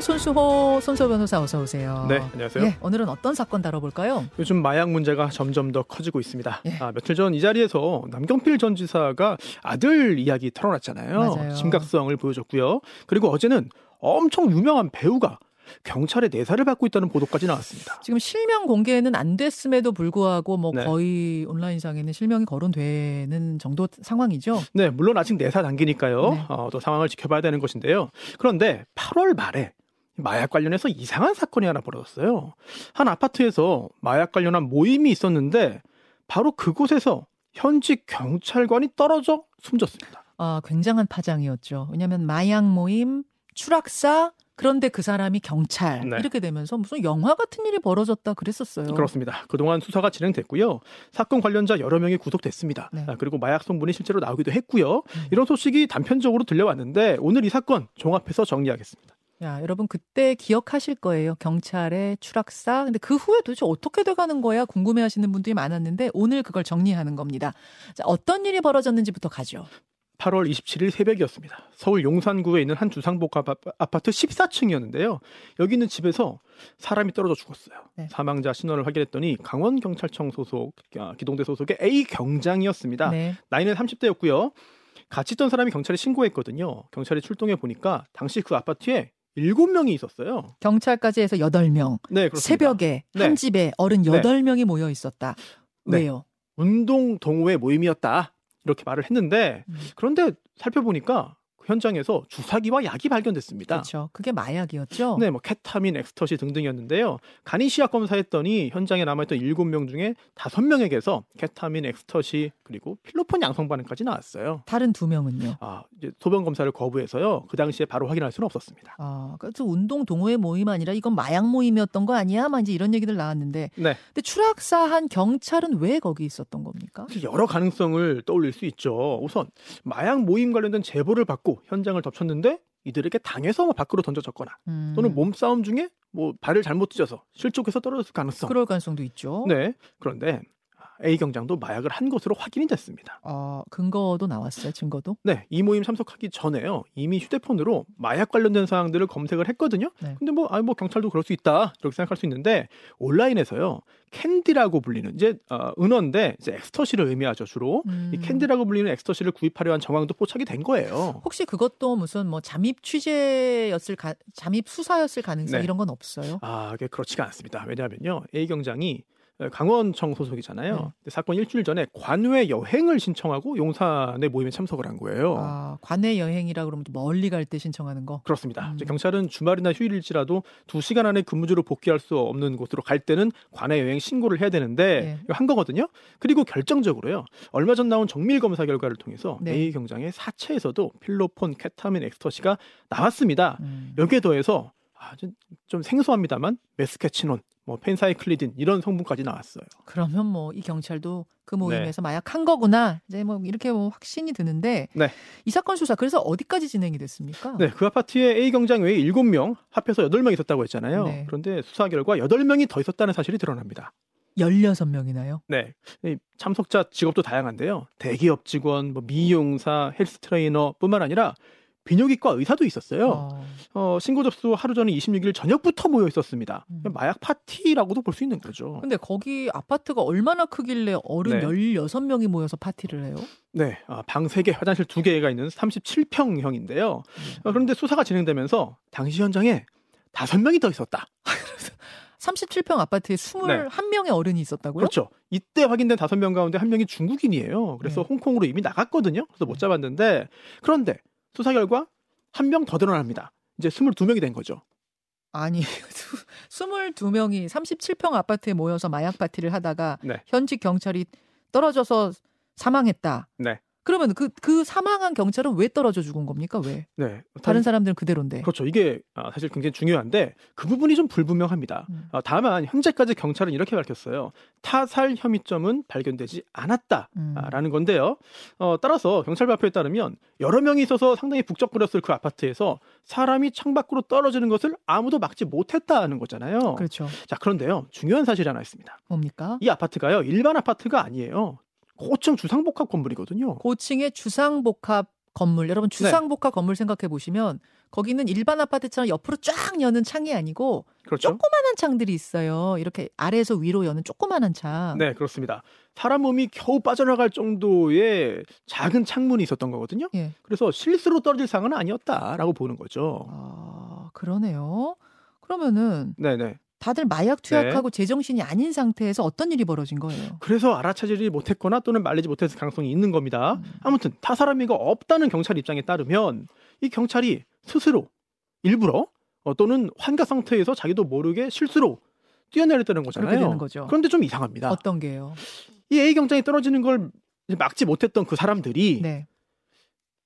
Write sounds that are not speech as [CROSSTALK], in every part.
손수호 손수호 변호사 어서 오세요. 네, 안녕하세요. 예, 오늘은 어떤 사건 다뤄볼까요? 요즘 마약 문제가 점점 더 커지고 있습니다. 예. 아, 며칠 전 이 자리에서 남경필 전 지사가 아들 이야기 털어놨잖아요. 맞아요. 심각성을 보여줬고요. 그리고 어제는 엄청 유명한 배우가 경찰의 내사를 받고 있다는 보도까지 나왔습니다. 지금 실명 공개는 안 됐음에도 불구하고 뭐 네. 거의 온라인상에는 실명이 거론되는 정도 상황이죠. 네, 물론 아직 내사 단계니까요. 네. 어, 또 상황을 지켜봐야 되는 것인데요. 그런데 8월 말에 마약 관련해서 이상한 사건이 하나 벌어졌어요. 한 아파트에서 마약 관련한 모임이 있었는데 바로 그곳에서 현직 경찰관이 떨어져 숨졌습니다. 아, 굉장한 파장이었죠. 왜냐하면 마약 모임, 추락사, 그런데 그 사람이 경찰 네. 이렇게 되면서 무슨 영화 같은 일이 벌어졌다 그랬었어요. 그렇습니다. 그동안 수사가 진행됐고요. 사건 관련자 여러 명이 구속됐습니다. 네. 아, 그리고 마약 성분이 실제로 나오기도 했고요. 음. 이런 소식이 단편적으로 들려왔는데 오늘 이 사건 종합해서 정리하겠습니다. 야, 여러분 그때 기억하실 거예요. 경찰의 추락사. 근데 그 후에 도대체 어떻게 돼가는 거야 궁금해 하시는 분들이 많았는데 오늘 그걸 정리하는 겁니다. 자, 어떤 일이 벌어졌는지부터 가죠. 8월 27일 새벽이었습니다. 서울 용산구에 있는 한 주상복합 아파- 아파트 14층이었는데요. 여기 있는 집에서 사람이 떨어져 죽었어요. 네. 사망자 신원을 확인했더니 강원 경찰청 소속 아, 기동대 소속의 A 경장이었습니다. 네. 나이는 30대였고요. 같이 있던 사람이 경찰에 신고했거든요. 경찰이 출동해 보니까 당시 그 아파트에 7명이 있었어요. 경찰까지 해서 8명. 네, 그렇습니다. 새벽에 네. 한 집에 어른 네. 8명이 모여 있었다. 네. 왜요? 운동 동호회 모임이었다. 이렇게 말을 했는데 음. 그런데 살펴보니까 그 현장에서 주사기와 약이 발견됐습니다. 그렇죠. 그게 마약이었죠. 네, 뭐 케타민, 엑스터시 등등이었는데요. 간이 시약 검사했더니 현장에 남아있던 7명 중에 5명에게서 케타민, 엑스터시 그리고 필로폰 양성 반응까지 나왔어요. 다른 두 명은요. 아, 이제 소변 검사를 거부해서요. 그 당시에 바로 확인할 수는 없었습니다. 아, 그래서 운동 동호회 모임 아니라 이건 마약 모임이었던 거 아니야? 막 이제 이런 얘기들 나왔는데. 네. 근데 추락사한 경찰은 왜 거기 있었던 겁니까? 여러 가능성을 떠올릴 수 있죠. 우선 마약 모임 관련된 제보를 받고 현장을 덮쳤는데 이들에게 당해서 뭐 밖으로 던져졌거나 음, 또는 몸싸움 중에 뭐 발을 잘못 찢어서 실족해서 떨어졌을 가능성. 그럴 가능성도 있죠. 네. 그런데 A 경장도 마약을 한 것으로 확인이 됐습니다. 어, 근거도 나왔어요. 증거도. 네, 이 모임 참석하기 전에요. 이미 휴대폰으로 마약 관련된 사항들을 검색을 했거든요. 네. 근데 뭐, 아, 뭐 경찰도 그럴 수 있다 이렇게 생각할 수 있는데 온라인에서요 캔디라고 불리는 이제 어, 은어인데 이제 엑스터시를 의미하죠 주로. 음. 이 캔디라고 불리는 엑스터시를 구입하려 한 정황도 포착이 된 거예요. 혹시 그것도 무슨 뭐 잠입 취재였을 가, 잠입 수사였을 가능성 네. 이런 건 없어요? 아, 그게 그렇지가 않습니다. 왜냐하면요, A 경장이 강원청 소속이잖아요. 네. 근데 사건 일주일 전에 관외 여행을 신청하고 용산의 모임에 참석을 한 거예요. 아, 관내 여행이라 그러면 또 멀리 갈 때 신청하는 거. 그렇습니다. 음. 경찰은 주말이나 휴일일지라도 두 시간 안에 근무지로 복귀할 수 없는 곳으로 갈 때는 관내 여행 신고를 해야 되는데 예. 이거 한 거거든요. 그리고 결정적으로요. 얼마 전 나온 정밀 검사 결과를 통해서 네. A 경장의 사체에서도 필로폰, 케타민, 엑스터시가 나왔습니다. 음. 여기에 더해서 아, 좀, 좀 생소합니다만 메스케치논, 뭐 펜사이클리딘 이런 성분까지 나왔어요. 그러면 뭐 이 경찰도 그 모임에서 마약 한 거구나. 이제 뭐 이렇게 뭐 확신이 드는데 네. 이 사건 수사 그래서 어디까지 진행이 됐습니까? 네, 그 아파트에 A 경장 외에 7명, 합해서 8명 있었다고 했잖아요. 네. 그런데 수사 결과 8명이 더 있었다는 사실이 드러납니다. 16명이나요? 네. 이 참석자 직업도 다양한데요. 대기업 직원, 뭐 미용사, 헬스 트레이너뿐만 아니라 비뇨기과 의사도 있었어요. 어. 어, 신고 접수 하루 전에 26일 저녁부터 모여 있었습니다. 음. 마약 파티라고도 볼 수 있는 거죠. 근데 거기 아파트가 얼마나 크길래 어른 네. 16명이 모여서 파티를 해요? 네, 아, 방 3개, 화장실 2개가 있는 37평형인데요. 네. 그런데 수사가 진행되면서 당시 현장에 5명이 더 있었다. [LAUGHS] 37평 아파트에 21명의 어른이 있었다고요? 그렇죠. 이때 확인된 5명 가운데 한 명이 중국인이에요. 그래서 네. 홍콩으로 이미 나갔거든요. 그래서 못 잡았는데 그런데 수사 결과 한 명 더 드러납니다. 이제 22명이 된 거죠. 아니, [LAUGHS] 22명이 37평 아파트에 모여서 마약 파티를 하다가 네. 현직 경찰이 떨어져서 사망했다. 네. 그러면 그, 그 사망한 경찰은 왜 떨어져 죽은 겁니까? 왜? 네. 다른 사람들은 그대로인데. 그렇죠. 이게 아, 사실 굉장히 중요한데 그 부분이 좀 불분명합니다. 음. 아, 다만 현재까지 경찰은 이렇게 밝혔어요. 타살 혐의점은 발견되지 음. 않았다라는 건데요. 어, 따라서 경찰 발표에 따르면 여러 명이 있어서 상당히 북적거렸을 그 아파트에서 사람이 창밖으로 떨어지는 것을 아무도 막지 못했다는 거잖아요. 그렇죠. 자 그런데요 중요한 사실이 하나 있습니다. 뭡니까? 이 아파트가요 일반 아파트가 아니에요. 고층 주상복합 건물이거든요. 고층의 주상복합 건물 여러분 주상복합 건물 생각해 보시면 거기는 일반 아파트처럼 옆으로 쫙 여는 창이 아니고 그렇죠. 조그만한 창들이 있어요. 이렇게 아래에서 위로 여는 조그만한 창. 네, 그렇습니다. 사람 몸이 겨우 빠져나갈 정도의 작은 창문이 있었던 거거든요. 예. 그래서 실수로 떨어질 상황은 아니었다라고 보는 거죠. 아, 그러네요. 그러면은 네, 네. 다들 마약 투약하고 제정신이 아닌 상태에서 어떤 일이 벌어진 거예요? 그래서 알아차지지 못했거나 또는 말리지 못했을 가능성이 있는 겁니다. 음. 아무튼 타사람이가 없다는 경찰 입장에 따르면 이 경찰이 스스로 일부러 어, 또는 환각 상태에서 자기도 모르게 실수로 뛰어내렸다는 거잖아요. 그런데 좀 이상합니다. 어떤 게요? 이 A 경장이 떨어지는 걸 막지 못했던 그 사람들이 네.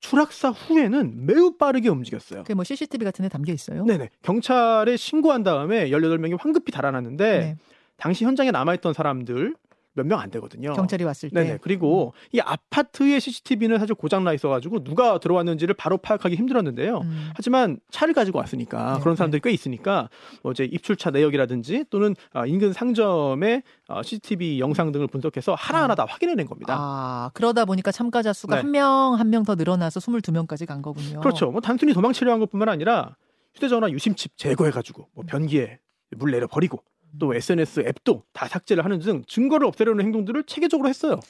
추락사 후에는 매우 빠르게 움직였어요. 그게 뭐 CCTV 같은 데 담겨 있어요? 네네. 경찰에 신고한 다음에 18명이 황급히 달아났는데 네. 당시 현장에 남아있던 사람들 몇 명 안 되거든요. 경찰이 왔을 때. 네네. 그리고 이 아파트의 CCTV는 사실 고장 나 있어가지고 누가 들어왔는지를 바로 파악하기 힘들었는데요. 음. 하지만 차를 가지고 왔으니까 네, 그런 사람들이 꽤 있으니까 뭐 이제 입출차 내역이라든지 또는 아, 인근 상점의 아, CCTV 영상 등을 분석해서 하나하나 다 확인해낸 겁니다. 아, 그러다 보니까 참가자 수가 네. 한명 한 명 더 늘어나서 22명까지 간 거군요. 그렇죠. 뭐 단순히 도망치려 한 것뿐만 아니라 휴대전화 유심칩 제거해가지고 뭐 변기에 물 내려 버리고 또 SNS 앱도 다 삭제를 하는 등 증거를 없애려는 행동들을 체계적으로 했어요.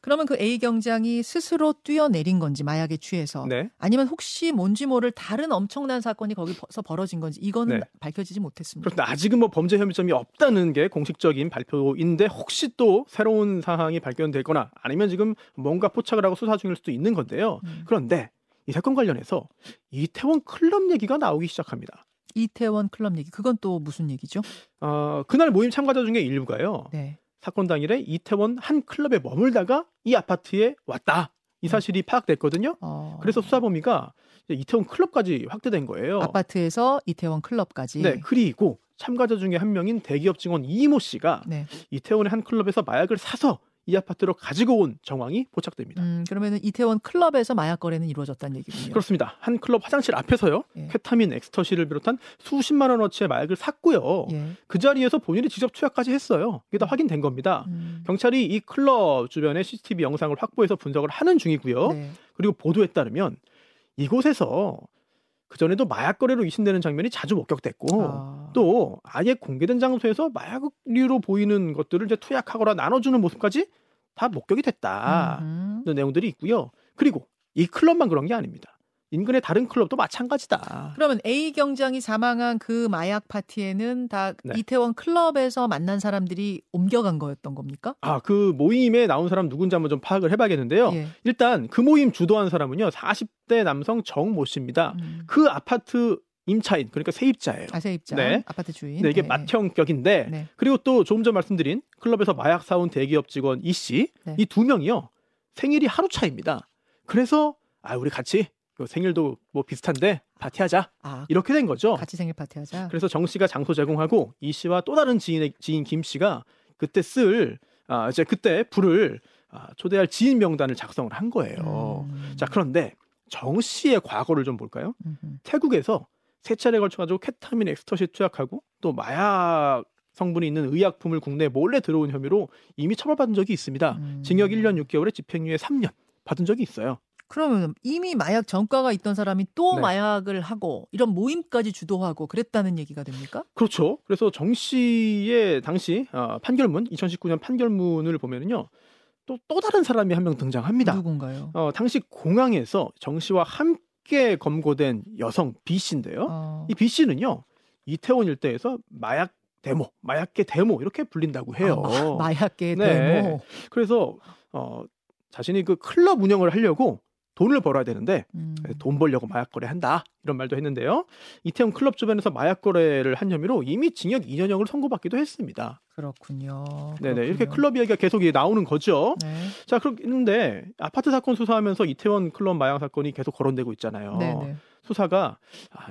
그러면 그 A 경장이 스스로 뛰어내린 건지 마약에 취해서 네. 아니면 혹시 뭔지 모를 다른 엄청난 사건이 거기서 벌어진 건지 이거는 네. 밝혀지지 못했습니다. 그렇습니다. 아직은 뭐 범죄 혐의점이 없다는 게 공식적인 발표인데 혹시 또 새로운 사항이 발견되거나 아니면 지금 뭔가 포착을 하고 수사 중일 수도 있는 건데요. 음. 그런데 이 사건 관련해서 이태원 클럽 얘기가 나오기 시작합니다. 이태원 클럽 얘기 그건 또 무슨 얘기죠? 어, 그날 모임 참가자 중에 일부가요. 네. 사건 당일에 이태원 한 클럽에 머물다가 이 아파트에 왔다. 이 사실이 파악됐거든요. 어, 그래서 수사 범위가 이태원 클럽까지 확대된 거예요. 아파트에서 이태원 클럽까지. 네, 그리고 참가자 중에 한 명인 대기업 직원 이모 씨가 네. 이태원의 한 클럽에서 마약을 사서 이 아파트로 가지고 온 정황이 포착됩니다. 음, 그러면은 이태원 클럽에서 마약 거래는 이루어졌다는 얘기군요. 그렇습니다. 한 클럽 화장실 앞에서요. 예. 케타민, 엑스터시를 비롯한 수십만 원어치의 마약을 샀고요. 예. 그 자리에서 본인이 직접 투약까지 했어요. 이게 다 확인된 겁니다. 음, 경찰이 이 클럽 주변의 CCTV 영상을 확보해서 분석을 하는 중이고요. 네. 그리고 보도에 따르면 이곳에서 그 전에도 마약 거래로 의심되는 장면이 자주 목격됐고 아, 또 아예 공개된 장소에서 마약류로 보이는 것들을 이제 투약하거나 나눠주는 모습까지 다 목격이 됐다. 음흠. 이런 내용들이 있고요. 그리고 이 클럽만 그런 게 아닙니다. 인근의 다른 클럽도 마찬가지다. 그러면 A 경장이 사망한 그 마약 파티에는 다 네. 이태원 클럽에서 만난 사람들이 옮겨간 거였던 겁니까? 아, 그 모임에 나온 사람 누군지 한번 좀 파악을 해봐야겠는데요. 예. 일단 그 모임 주도한 사람은요, 40대 남성 정모 씨입니다. 음. 그 아파트 임차인, 그러니까 세입자예요. 아 세입자 네. 아파트 주인. 네, 이게 네. 맏형격인데, 네. 그리고 또 조금 전 말씀드린 클럽에서 마약 사온 대기업 직원 이 씨, 네. 이두 명이요, 생일이 하루 차입니다. 그래서, 아, 우리 같이 그 생일도 뭐 비슷한데 파티하자. 아, 이렇게 된 거죠. 같이 생일 파티하자. 그래서 정 씨가 장소 제공하고 이 씨와 또 다른 지인의 지인 김 씨가 그때 쓸 아, 이제 그때 불을 아, 초대할 지인 명단을 작성을 한 거예요. 음. 자 그런데 정 씨의 과거를 좀 볼까요? 음흠. 태국에서 세 차례 걸쳐 가지고 케타민 엑스터시 투약하고 또 마약 성분이 있는 의약품을 국내에 몰래 들어온 혐의로 이미 처벌받은 적이 있습니다. 음. 징역 1년 6개월에 집행유예 3년 받은 적이 있어요. 그러면 이미 마약 전과가 있던 사람이 또 네. 마약을 하고 이런 모임까지 주도하고 그랬다는 얘기가 됩니까? 그렇죠. 그래서 정 씨의 당시 어, 판결문 2019년 판결문을 보면은요. 또 또 다른 사람이 한 명 등장합니다. 누군가요? 어, 당시 공항에서 정 씨와 함께 검거된 여성 B 씨인데요. 어. 이 B 씨는요. 이태원 일대에서 마약 데모, 마약계 데모 이렇게 불린다고 해요. 아, 마, 약계 네. 데모. 그래서 어, 자신이 그 클럽 운영을 하려고 돈을 벌어야 되는데 음. 돈 벌려고 마약 거래한다 이런 말도 했는데요. 이태원 클럽 주변에서 마약 거래를 한 혐의로 이미 징역 2년형을 선고받기도 했습니다. 그렇군요. 네네 이렇게. 클럽 이야기가 계속 나오는 거죠. 네. 자 그런데 아파트 사건 수사하면서 이태원 클럽 마약 사건이 계속 거론되고 있잖아요. 네네. 수사가 아,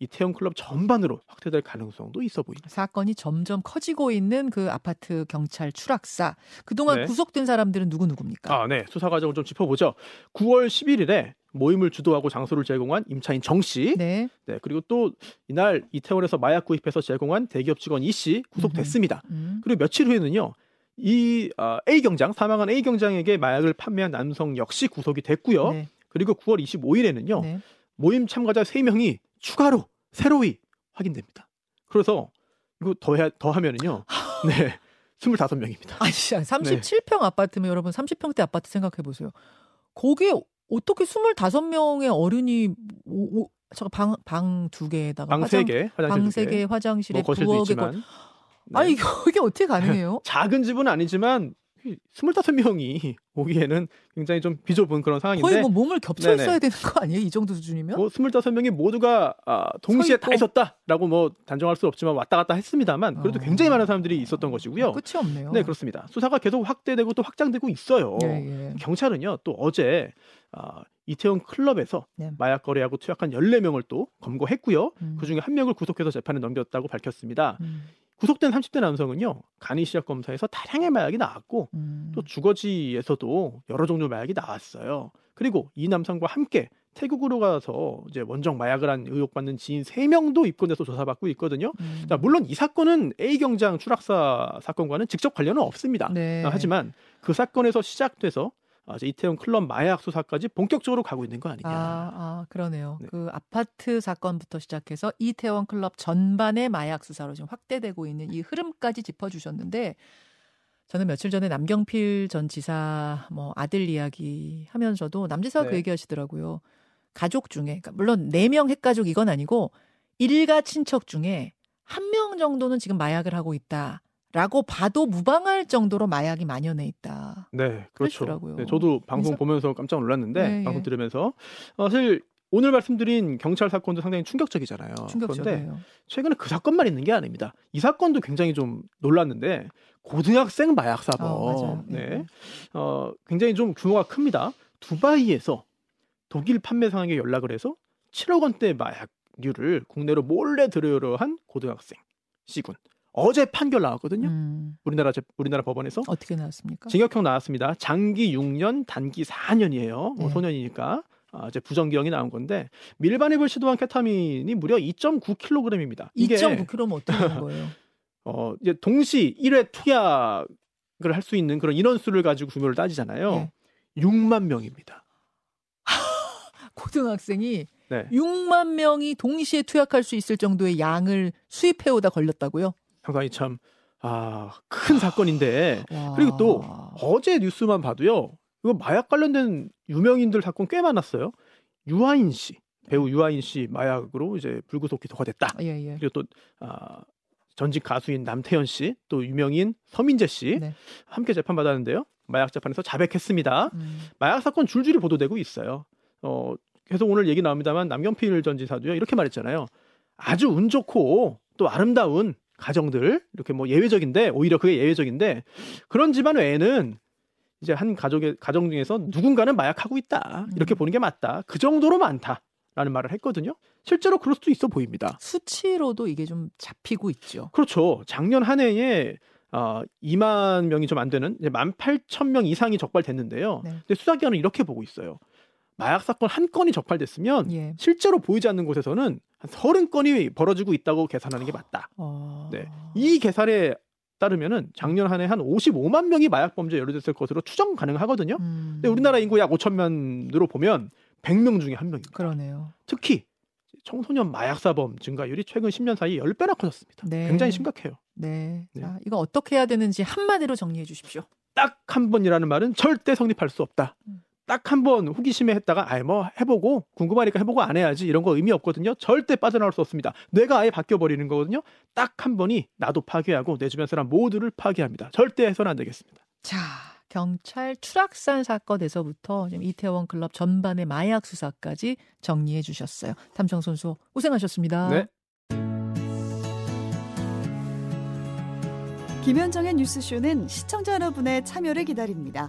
이태원 클럽 전반으로 확대될 가능성도 있어 보입니다. 사건이 점점 커지고 있는 그 아파트 경찰 추락사. 그동안 네. 구속된 사람들은 누구 누굽니까? 아, 네. 수사 과정을 좀 짚어보죠. 9월 11일에 모임을 주도하고 장소를 제공한 임차인 정 씨, 네. 네. 그리고 또 이날 이태원에서 마약 구입해서 제공한 대기업 직원 이 씨 구속됐습니다. 음. 그리고 며칠 후에는요. 이 어, A 경장 사망한 A 경장에게 마약을 판매한 남성 역시 구속이 됐고요. 네. 그리고 9월 25일에는요. 네. 모임 참가자 3명이 추가로 새로이 확인됩니다. 그래서 이거 더해 더하면은요. [LAUGHS] 네. 25명입니다. 아니, 37평 아파트면 여러분 30평대 아파트 생각해 보세요. 거기에 어떻게 25명의 어른이 오, 오, 잠깐 방, 방 두 개에다가 방 화장, 3개, 화장실 방두세 개. 개, 화장실에 뭐 부엌에 있지만. 거- 네. 아니 이게, 이게 어떻게 가능해요? 작은 집은 아니지만 25명이 [LAUGHS] 오기에는 굉장히 좀 비좁은 그런 상황인데 거의 뭐 몸을 겹쳐 네네. 있어야 되는 거 아니에요? 이 정도 수준이면? 뭐 25명이 모두가 아, 동시에 서 다. 있었다라고 뭐 단정할 수 없지만 왔다 갔다 했습니다만 그래도 어. 굉장히 많은 사람들이 있었던 것이고요. 끝이 없네요. 네, 그렇습니다. 수사가 계속 확대되고 또 확장되고 있어요. 예, 예. 경찰은요, 또 어제 아, 이태원 클럽에서 네. 마약 거래하고 투약한 14명을 또 검거했고요. 음. 그 중에 한 명을 구속해서 재판에 넘겼다고 밝혔습니다. 음, 구속된 30대 남성은요, 간이 시약 검사에서 다량의 마약이 나왔고 음. 또 주거지에서도 여러 종류 마약이 나왔어요. 그리고 이 남성과 함께 태국으로 가서 이제 원정 마약을 한 의혹받는 지인 3명도 입건돼서 조사받고 있거든요. 음. 자, 물론 이 사건은 A 경장 추락사 사건과는 직접 관련은 없습니다. 네. 아, 하지만 그 사건에서 시작돼서 아, 이제 이태원 클럽 마약 수사까지 본격적으로 가고 있는 거 아니냐. 아, 아, 그러네요. 네. 그 아파트 사건부터 시작해서 이태원 클럽 전반의 마약 수사로 지금 확대되고 있는 이 흐름까지 짚어주셨는데 저는 며칠 전에 남경필 전 지사 뭐 아들 이야기 하면서도 남 지사가 그 네. 얘기 하시더라고요. 가족 중에 그러니까 물론 네명 핵가족 이건 아니고 일가 친척 중에 한 명 정도는 지금 마약을 하고 있다 라고 봐도 무방할 정도로 마약이 만연해 있다. 네, 그렇죠. 그러시더라고요. 네, 저도 방송 그래서- 보면서 깜짝 놀랐는데 네, 방송 예. 들으면서 어, 사실 오늘 말씀드린 경찰 사건도 상당히 충격적이잖아요. 충격적이에요. 최근에 그 사건만 있는 게 아닙니다. 이 사건도 굉장히 좀 놀랐는데 고등학생 마약 사범, 어. 예. 네, 어, 굉장히 좀 규모가 큽니다. 두바이에서 독일 판매 상에게 연락을 해서 7억 원대 마약류를 국내로 몰래 들여오려 한 고등학생 C군 어제 판결 나왔거든요. 음, 우리나라 재- 우리나라 법원에서 어떻게 나왔습니까? 징역형 나왔습니다. 장기 6년, 단기 4년이에요. 뭐 네. 소년이니까 아, 이제 부정기형이 나온 건데 밀반입을 시도한 케타민이 무려 2.9kg입니다. 이게 2.9kg면 어떻게 되는 거예요? [LAUGHS] 어, 이제 동시 1회 투약을 할 수 있는 그런 인원수를 가지고 규모를 따지잖아요. 예. 6만 명입니다. [LAUGHS] 고등학생이 네. 6만 명이 동시에 투약할 수 있을 정도의 양을 수입해오다 걸렸다고요? 상당히 참 아, 큰 사건인데 와. 그리고 또 어제 뉴스만 봐도요. 이거 마약 관련된 유명인들 사건 꽤 많았어요. 유아인 씨, 배우 유아인 씨 마약으로 이제 불구속 기소가 됐다. 예, 예. 그리고 또 아, 전직 가수인 남태현 씨, 또 유명인 서민재 씨 네. 함께 재판 받았는데요. 마약 재판에서 자백했습니다. 음, 마약 사건 줄줄이 보도되고 있어요. 어, 계속 오늘 얘기 나옵니다만 남경필 전 지사도요 이렇게 말했잖아요. 아주 운 좋고 또 아름다운 가정들 이렇게 뭐 예외적인데 오히려 그게 예외적인데 그런 집안 외에는 이제 한 가족의 가정 중에서 누군가는 마약하고 있다 이렇게 음. 보는 게 맞다 그 정도로 많다라는 말을 했거든요. 실제로 그럴 수도 있어 보입니다. 수치로도 이게 좀 잡히고 있죠. 그렇죠. 작년 한 해에 어, 2만 명이 좀 안 되는 이제 18,000명 이상이 적발됐는데요. 네. 근데 수사기관은 이렇게 보고 있어요. 마약 사건 한 건이 적발됐으면 예. 실제로 보이지 않는 곳에서는 한 30건이 벌어지고 있다고 계산하는 게 맞다. 어... 네. 이 계산에 따르면은 작년 한 해 한 55만 명이 마약 범죄에 연루됐을 것으로 추정 가능하거든요. 음, 근데 우리나라 인구 약 5천만으로 보면 100명 중에 한 명입니다. 그러네요. 특히 청소년 마약 사범 증가율이 최근 10년 사이 10배나 커졌습니다. 네. 굉장히 심각해요. 네. 네. 자, 이거 어떻게 해야 되는지 한마디로 정리해 주십시오. 딱 한 번이라는 말은 절대 성립할 수 없다. 음. 딱 한 번 호기심에 했다가 아예 뭐 해보고 궁금하니까 해보고 안 해야지 이런 거 의미 없거든요. 절대 빠져나올 수 없습니다. 뇌가 아예 바뀌어 버리는 거거든요. 딱 한 번이 나도 파괴하고 내 주변 사람 모두를 파괴합니다. 절대 해서는 안 되겠습니다. 자, 경찰 추락산 사건에서부터 이태원 클럽 전반의 마약 수사까지 정리해 주셨어요. 탐정 선수 고생하셨습니다. 네. 김현정의 뉴스쇼는 시청자 여러분의 참여를 기다립니다.